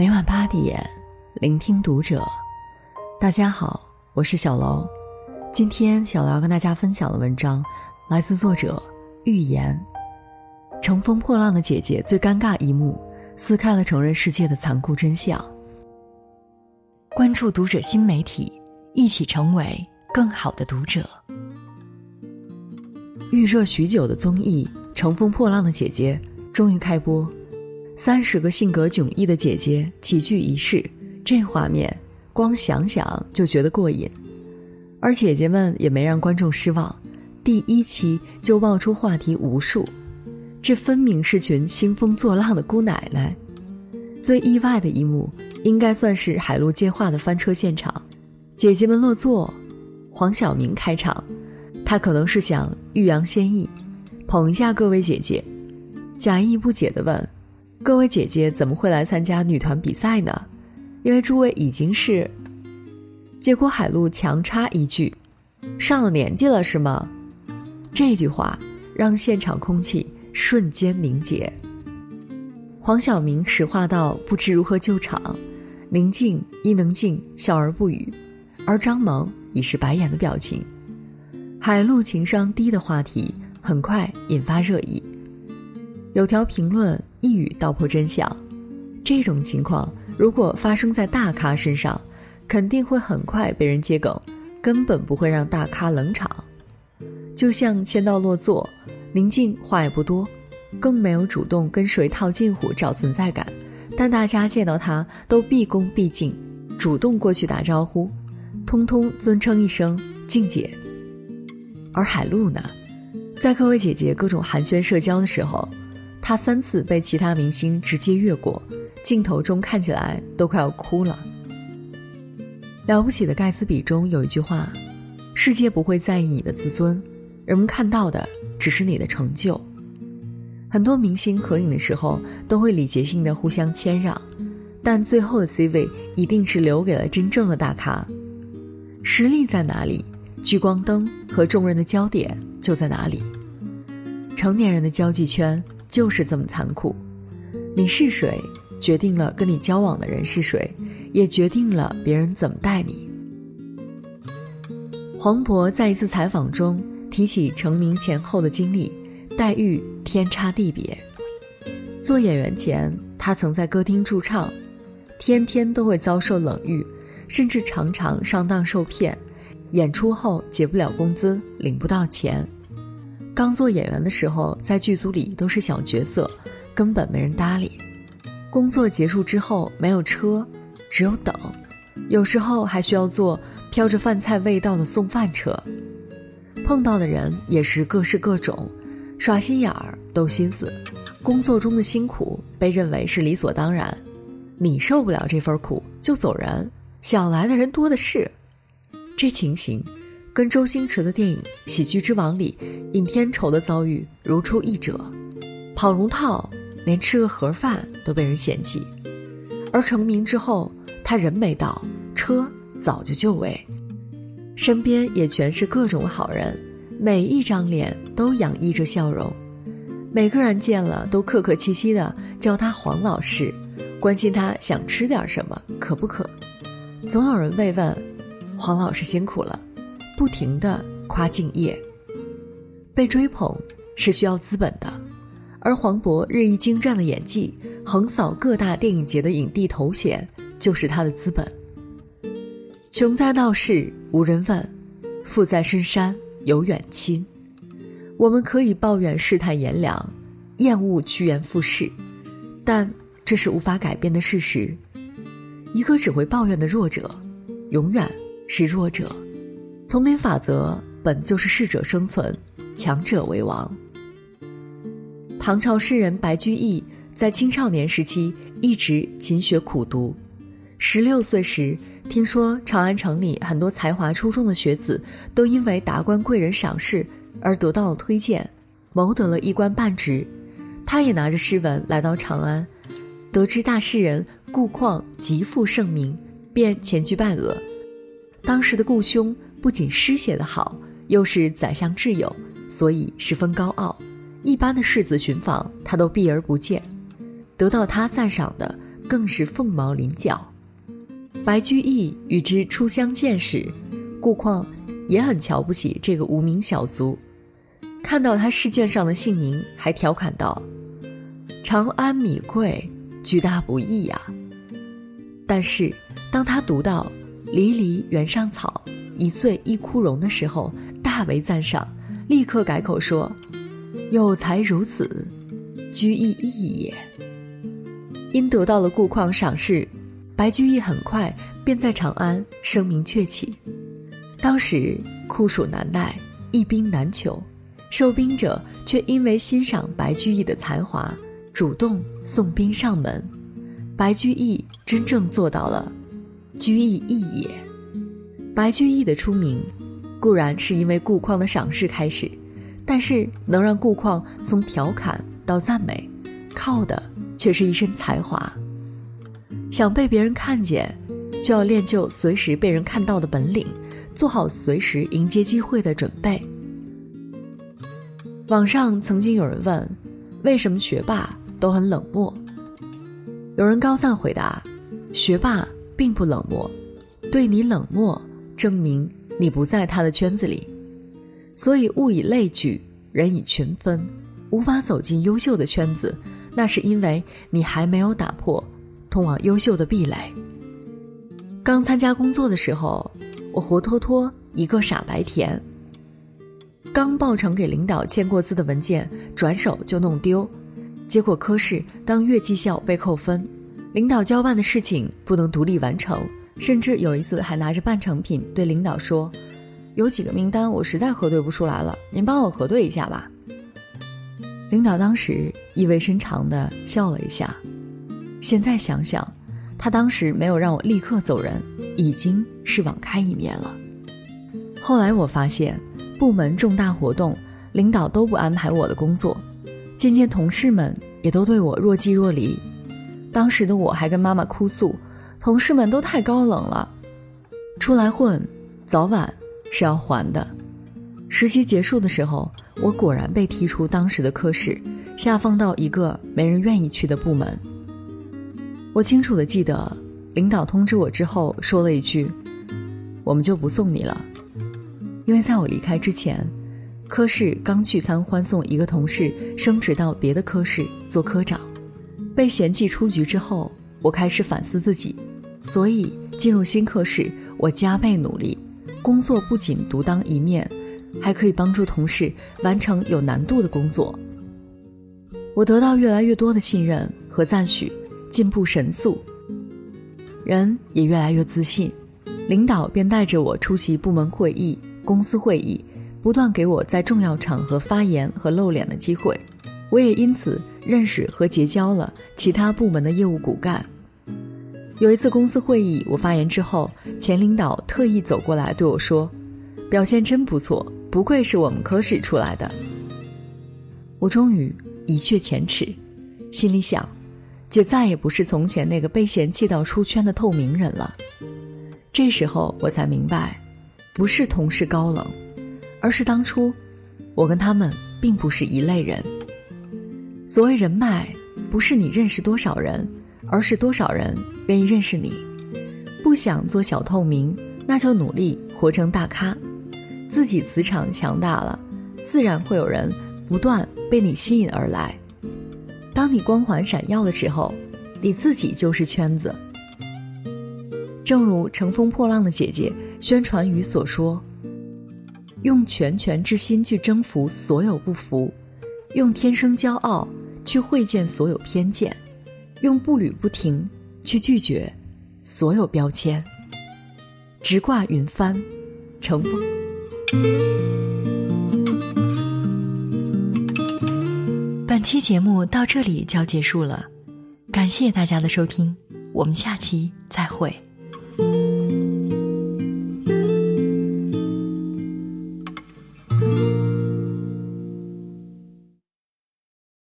每晚八点，聆听读者。大家好，我是小楼。今天小楼要跟大家分享的文章，来自作者预言。乘风破浪的姐姐最尴尬一幕，撕开了成人世界的残酷真相。关注读者新媒体，一起成为更好的读者。预热许久的综艺《乘风破浪的姐姐》终于开播。三十个性格迥异的姐姐齐聚一室，这画面光想想就觉得过瘾。而姐姐们也没让观众失望，第一期就爆出话题无数，这分明是群兴风作浪的姑奶奶。最意外的一幕，应该算是海陆接话的翻车现场。姐姐们落座，黄晓明开场，他可能是想欲扬先抑，捧一下各位姐姐，假意不解地问。各位姐姐怎么会来参加女团比赛呢？因为诸位已经是。结果海陆强插一句：“上了年纪了是吗？”这句话让现场空气瞬间凝结。黄晓明石化到：“不知如何救场。”宁静、伊能静笑而不语，而张萌已是白眼的表情。海陆情商低的话题很快引发热议。有条评论一语道破真相，这种情况如果发生在大咖身上，肯定会很快被人接梗，根本不会让大咖冷场。就像签到落座，宁静话也不多，更没有主动跟谁套近乎找存在感，但大家见到他都毕恭毕敬，主动过去打招呼，通通尊称一声静姐。而海陆呢，在各位姐姐各种寒暄社交的时候。他三次被其他明星直接越过，镜头中看起来都快要哭了。了不起的盖茨比中有一句话：“世界不会在意你的自尊，人们看到的只是你的成就。”很多明星合影的时候都会礼节性的互相谦让，但最后的 C 位一定是留给了真正的大咖。实力在哪里，聚光灯和众人的焦点就在哪里。成年人的交际圈。就是这么残酷，你是谁，决定了跟你交往的人是谁，也决定了别人怎么待你。黄渤在一次采访中提起成名前后的经历，待遇天差地别。做演员前，他曾在歌厅驻唱，天天都会遭受冷遇，甚至常常上当受骗。演出后结不了工资，领不到钱。刚做演员的时候，在剧组里都是小角色，根本没人搭理。工作结束之后，没有车，只有等，有时候还需要坐飘着饭菜味道的送饭车。碰到的人也是各式各种，耍心眼儿、斗心思，工作中的辛苦被认为是理所当然。你受不了这份苦就走人，想来的人多的是。这情形。跟周星驰的电影《喜剧之王》里尹天仇的遭遇如出一辙，跑龙套连吃个盒饭都被人嫌弃，而成名之后，他人没到，车早就就位，身边也全是各种好人，每一张脸都洋溢着笑容，每个人见了都客客气气的叫他黄老师，关心他想吃点什么，渴不渴，总有人慰问，黄老师辛苦了。不停的夸敬业，被追捧是需要资本的，而黄渤日益精湛的演技，横扫各大电影节的影帝头衔，就是他的资本。穷在闹市无人问，富在深山有远亲。我们可以抱怨世态炎凉，厌恶趋炎附势，但这是无法改变的事实。一个只会抱怨的弱者，永远是弱者。丛林法则本就是适者生存，强者为王。唐朝诗人白居易在青少年时期一直勤学苦读，十六岁时听说长安城里很多才华出众的学子都因为达官贵人赏识而得到了推荐，谋得了一官半职。他也拿着诗文来到长安，得知大诗人顾况极负盛名，便前去拜谒。当时的顾兄。不仅诗写得好，又是宰相挚友，所以十分高傲。一般的世子寻访，他都避而不见。得到他赞赏的，更是凤毛麟角。白居易与之初相见时，顾况也很瞧不起这个无名小卒。看到他试卷上的姓名，还调侃道：“长安米贵，居大不易呀。”但是，当他读到“离离原上草，一岁一枯荣”的时候，大为赞赏，立刻改口说：“有才如此，居易亦也。”因得到了顾况赏识，白居易很快便在长安声名鹊起。当时酷暑难耐，一兵难求，受兵者却因为欣赏白居易的才华，主动送兵上门。白居易真正做到了“居易易也”。白居易的出名，固然是因为顾况的赏识开始，但是能让顾况从调侃到赞美，靠的却是一身才华。想被别人看见，就要练就随时被人看到的本领，做好随时迎接机会的准备。网上曾经有人问：“为什么学霸都很冷漠？”有人高赞回答：“学霸并不冷漠，对你冷漠，证明你不在他的圈子里。所以物以类聚，人以群分，无法走进优秀的圈子，那是因为你还没有打破通往优秀的壁垒。刚参加工作的时候，我活脱脱一个傻白甜。刚报成给领导签过字的文件，转手就弄丢。”结果科室当月绩效被扣分，领导交办的事情不能独立完成，甚至有一次还拿着半成品对领导说：“有几个名单我实在核对不出来了，您帮我核对一下吧。”领导当时意味深长地笑了一下。现在想想，他当时没有让我立刻走人，已经是网开一面了。后来我发现，部门重大活动，领导都不安排我的工作。渐渐，同事们也都对我若即若离。当时的我还跟妈妈哭诉，同事们都太高冷了。出来混，早晚是要还的。实习结束的时候，我果然被踢出当时的科室，下放到一个没人愿意去的部门。我清楚的记得，领导通知我之后说了一句：“我们就不送你了。”因为在我离开之前。科室刚聚餐欢送一个同事升职到别的科室做科长，被嫌弃出局之后，我开始反思自己，所以进入新科室，我加倍努力，工作不仅独当一面，还可以帮助同事完成有难度的工作。我得到越来越多的信任和赞许，进步神速，人也越来越自信，领导便带着我出席部门会议、公司会议。不断给我在重要场合发言和露脸的机会，我也因此认识和结交了其他部门的业务骨干。有一次公司会议，我发言之后，前领导特意走过来对我说：“表现真不错，不愧是我们科室出来的。”我终于一雪前耻，心里想，姐再也不是从前那个被嫌弃到出圈的透明人了。这时候我才明白，不是同事高冷。而是当初，我跟他们并不是一类人。所谓人脉，不是你认识多少人，而是多少人愿意认识你。不想做小透明，那就努力活成大咖。自己磁场强大了，自然会有人不断被你吸引而来。当你光环闪耀的时候，你自己就是圈子。正如乘风破浪的姐姐宣传语所说。用拳拳之心去征服所有不服，用天生骄傲去会见所有偏见，用步履不停去拒绝所有标签。直挂云帆，乘风。本期节目到这里就要结束了，感谢大家的收听，我们下期再会。